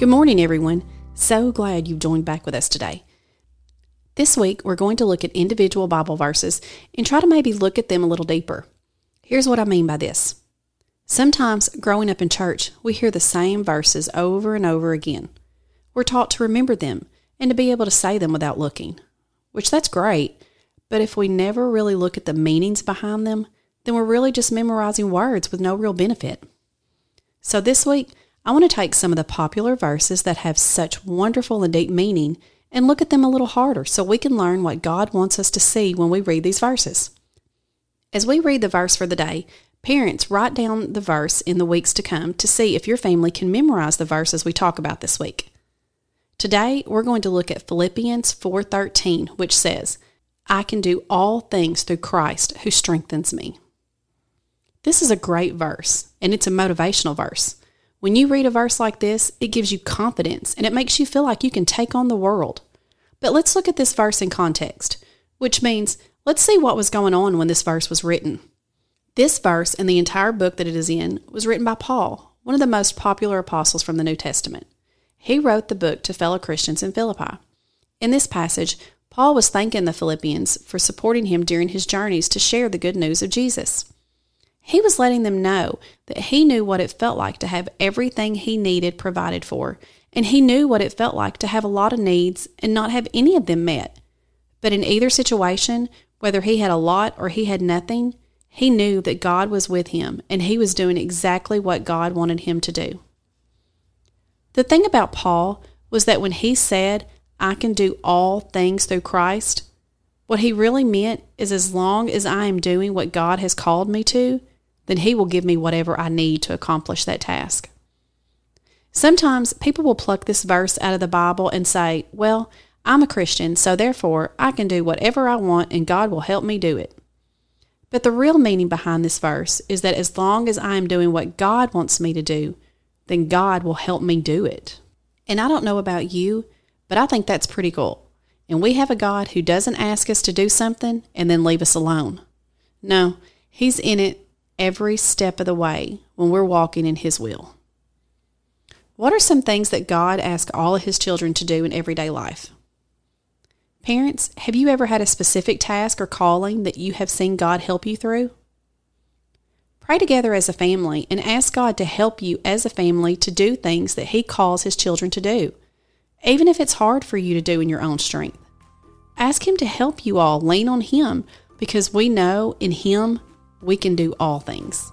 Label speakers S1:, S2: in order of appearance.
S1: Good morning, everyone. So glad you've joined back with us today. This week, we're going to look at individual Bible verses and try to maybe look at them a little deeper. Here's what I mean by this. Sometimes, growing up in church, we hear the same verses over and over again. We're taught to remember them and to be able to say them without looking, which that's great, but if we never really look at the meanings behind them, then we're really just memorizing words with no real benefit. So this week, I want to take some of the popular verses that have such wonderful and deep meaning and look at them a little harder so we can learn what God wants us to see when we read these verses. As we read the verse for the day, parents write down the verse in the weeks to come to see if your family can memorize the verses we talk about this week. Today, we're going to look at Philippians 4:13, which says, "I can do all things through Christ who strengthens me." This is a great verse, and it's a motivational verse. When you read a verse like this, it gives you confidence and it makes you feel like you can take on the world. But let's look at this verse in context, which means let's see what was going on when this verse was written. This verse and the entire book that it is in was written by Paul, one of the most popular apostles from the New Testament. He wrote the book to fellow Christians in Philippi. In this passage, Paul was thanking the Philippians for supporting him during his journeys to share the good news of Jesus. He was letting them know that he knew what it felt like to have everything he needed provided for, and he knew what it felt like to have a lot of needs and not have any of them met. But in either situation, whether he had a lot or he had nothing, he knew that God was with him and he was doing exactly what God wanted him to do. The thing about Paul was that when he said, I can do all things through Christ, what he really meant is as long as I am doing what God has called me to, then He will give me whatever I need to accomplish that task. Sometimes people will pluck this verse out of the Bible and say, Well, I'm a Christian, so therefore I can do whatever I want and God will help me do it. But the real meaning behind this verse is that as long as I am doing what God wants me to do, then God will help me do it. And I don't know about you, but I think that's pretty cool. And we have a God who doesn't ask us to do something and then leave us alone. No, He's in it every step of the way when we're walking in His will. What are some things that God asks all of His children to do in everyday life? Parents, have you ever had a specific task or calling that you have seen God help you through? Pray together as a family and ask God to help you as a family to do things that He calls His children to do, even if it's hard for you to do in your own strength. Ask Him to help you all lean on Him because we know in Him we can do all things.